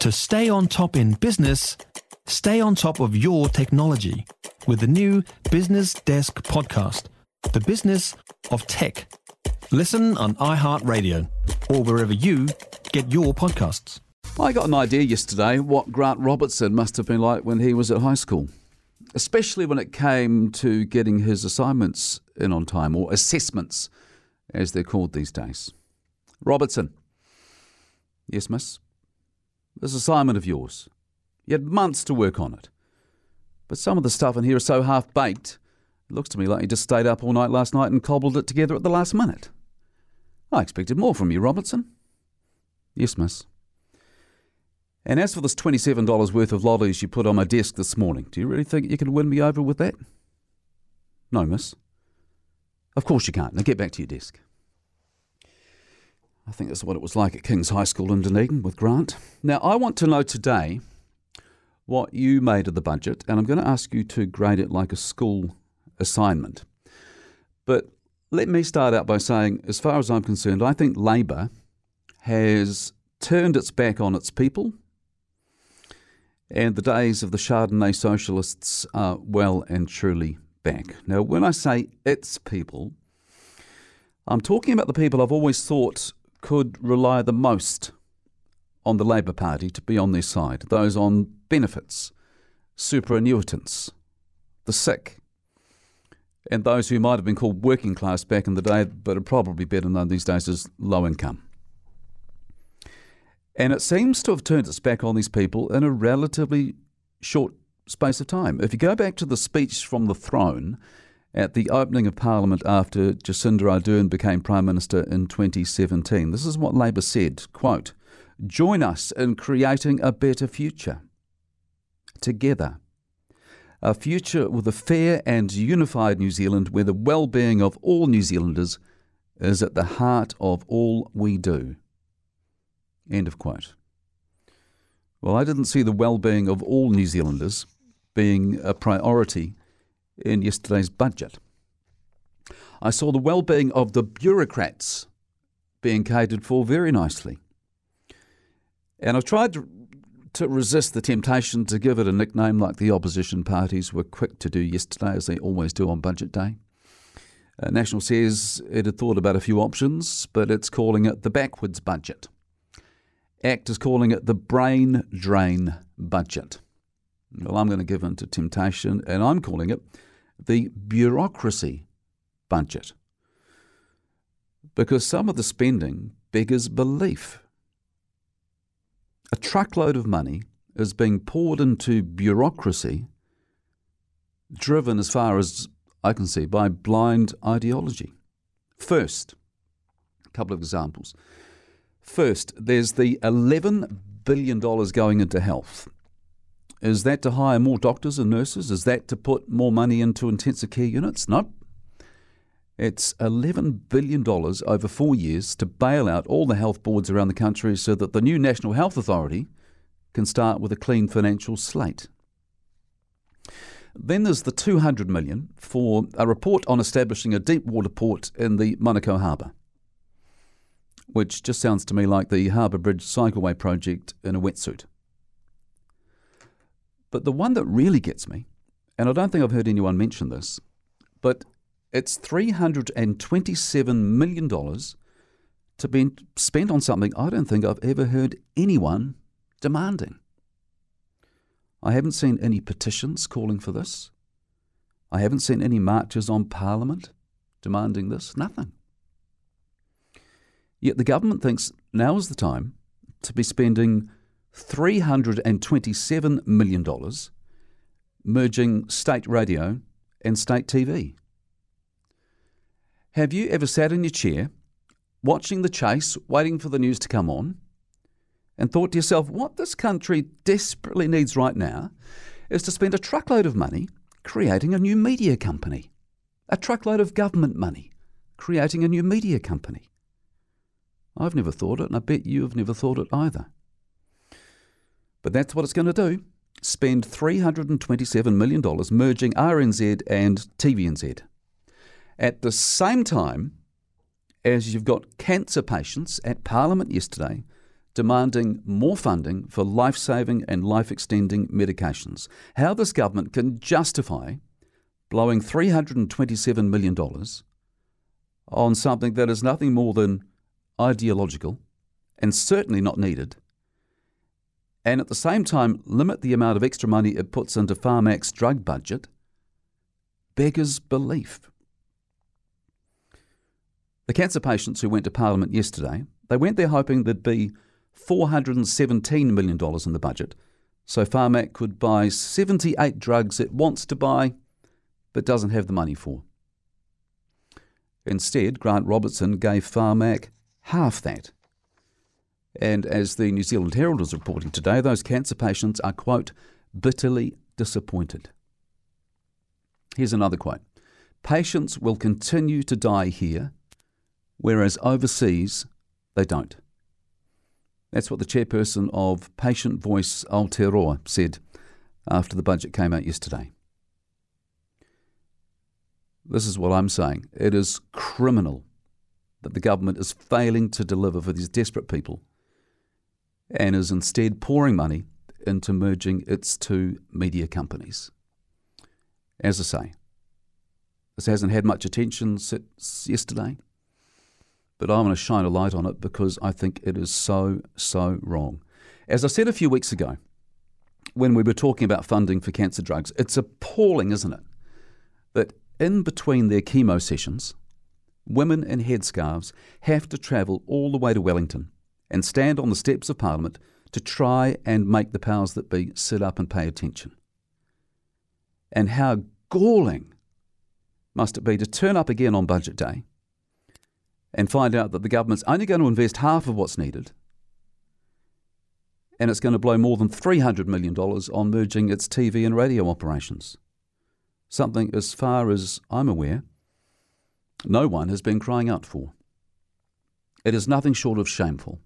To stay on top in business, stay on top of your technology with the new Business Desk podcast, The Business of Tech. Listen on iHeartRadio or wherever you get your podcasts. I got an idea yesterday what Grant Robertson must have been like when he was at high school, especially when it came to getting his assignments in on time, or assessments, as they're called these days. Robertson. Yes, miss? This assignment of yours. You had months to work on it. But some of the stuff in here is so half baked, it looks to me like you just stayed up all night last night and cobbled it together at the last minute. I expected more from you, Robertson. Yes, miss. And as for this $27 worth of lollies you put on my desk this morning, do you really think you can win me over with that? No, miss. Of course you can't. Now get back to your desk. I think that's what it was like at King's High School in Dunedin with Grant. Now, I want to know today what you made of the budget, and I'm going to ask you to grade it like a school assignment. But let me start out by saying, as far as I'm concerned, I think Labour has turned its back on its people, and the days of the Chardonnay socialists are well and truly back. Now, when I say its people, I'm talking about the people I've always thought could rely the most on the Labour Party to be on their side those on benefits, superannuitants, the sick, and those who might have been called working class back in the day, but are probably better known these days as low income. And it seems to have turned its back on these people in a relatively short space of time. If you go back to the speech from the throne at the opening of Parliament after Jacinda Ardern became Prime Minister in 2017. This is what Labour said, quote, Join us in creating a better future. Together. A future with a fair and unified New Zealand where the well-being of all New Zealanders is at the heart of all we do. End of quote. Well, I didn't see the well-being of all New Zealanders being a priority in yesterday's budget. I saw the well-being of the bureaucrats being catered for very nicely. And I've tried to, to resist the temptation to give it a nickname like the opposition parties were quick to do yesterday, as they always do on budget day. Uh, National says it had thought about a few options, but it's calling it the backwards budget. ACT is calling it the brain drain budget. Well, I'm going to give in to temptation, and I'm calling it the bureaucracy budget. Because some of the spending beggars belief. A truckload of money is being poured into bureaucracy, driven as far as I can see by blind ideology. First, a couple of examples. First, there's the $11 billion going into health. Is that to hire more doctors and nurses? Is that to put more money into intensive care units? No. It's $11 billion over four years to bail out all the health boards around the country so that the new National Health Authority can start with a clean financial slate. Then there's the 200 million for a report on establishing a deep water port in the Manukau Harbour, which just sounds to me like the Harbour Bridge Cycleway project in a wetsuit. But the one that really gets me, and I don't think I've heard anyone mention this, but it's $327 million to be spent on something I don't think I've ever heard anyone demanding. I haven't seen any petitions calling for this. I haven't seen any marches on Parliament demanding this. Nothing. Yet the government thinks now is the time to be spending $327 million merging state radio and state TV. Have you ever sat in your chair, watching the chase, waiting for the news to come on, and thought to yourself, what this country desperately needs right now is to spend a truckload of money creating a new media company, a truckload of government money creating a new media company? I've never thought it, and I bet you have never thought it either. But that's what it's going to do spend $327 million merging RNZ and TVNZ. At the same time as you've got cancer patients at Parliament yesterday demanding more funding for life saving and life extending medications. How this government can justify blowing $327 million on something that is nothing more than ideological and certainly not needed, and at the same time limit the amount of extra money it puts into Pharmac's drug budget, beggars belief. The cancer patients who went to Parliament yesterday, they went there hoping there'd be $417 million in the budget, so Pharmac could buy 78 drugs it wants to buy but doesn't have the money for. Instead, Grant Robertson gave Pharmac half that. And as the New Zealand Herald is reporting today, those cancer patients are, quote, bitterly disappointed. Here's another quote Patients will continue to die here, whereas overseas they don't. That's what the chairperson of Patient Voice Aotearoa said after the budget came out yesterday. This is what I'm saying. It is criminal that the government is failing to deliver for these desperate people and is instead pouring money into merging its two media companies. As I say, this hasn't had much attention since yesterday, but I want to shine a light on it because I think it is so, so wrong. As I said a few weeks ago, when we were talking about funding for cancer drugs, it's appalling, isn't it, that in between their chemo sessions, women in headscarves have to travel all the way to Wellington and stand on the steps of Parliament to try and make the powers that be sit up and pay attention. And how galling must it be to turn up again on budget day and find out that the government's only going to invest half of what's needed and it's going to blow more than $300 million on merging its TV and radio operations something, as far as I'm aware, no one has been crying out for. It is nothing short of shameful.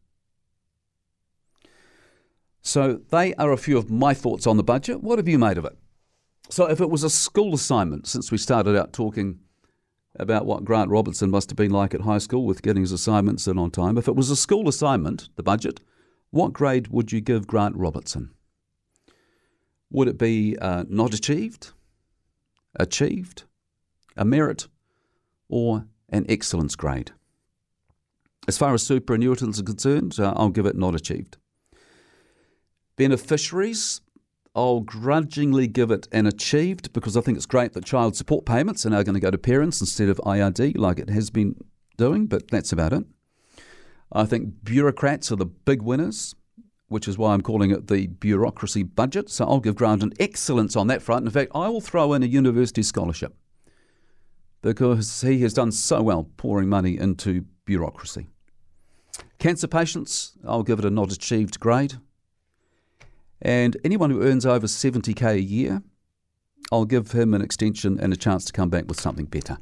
So, they are a few of my thoughts on the budget. What have you made of it? So, if it was a school assignment, since we started out talking about what Grant Robertson must have been like at high school with getting his assignments in on time, if it was a school assignment, the budget, what grade would you give Grant Robertson? Would it be uh, not achieved? achieved, a merit, or an excellence grade. As far as superannuitants are concerned, uh, I'll give it not achieved. Beneficiaries, I'll grudgingly give it an achieved because I think it's great that child support payments are now going to go to parents instead of IRD like it has been doing, but that's about it. I think bureaucrats are the big winners which is why I'm calling it the bureaucracy budget. So I'll give Grant an excellence on that front. In fact, I will throw in a university scholarship because he has done so well pouring money into bureaucracy. Cancer patients, I'll give it a not achieved grade. And anyone who earns over 70k a year, I'll give him an extension and a chance to come back with something better.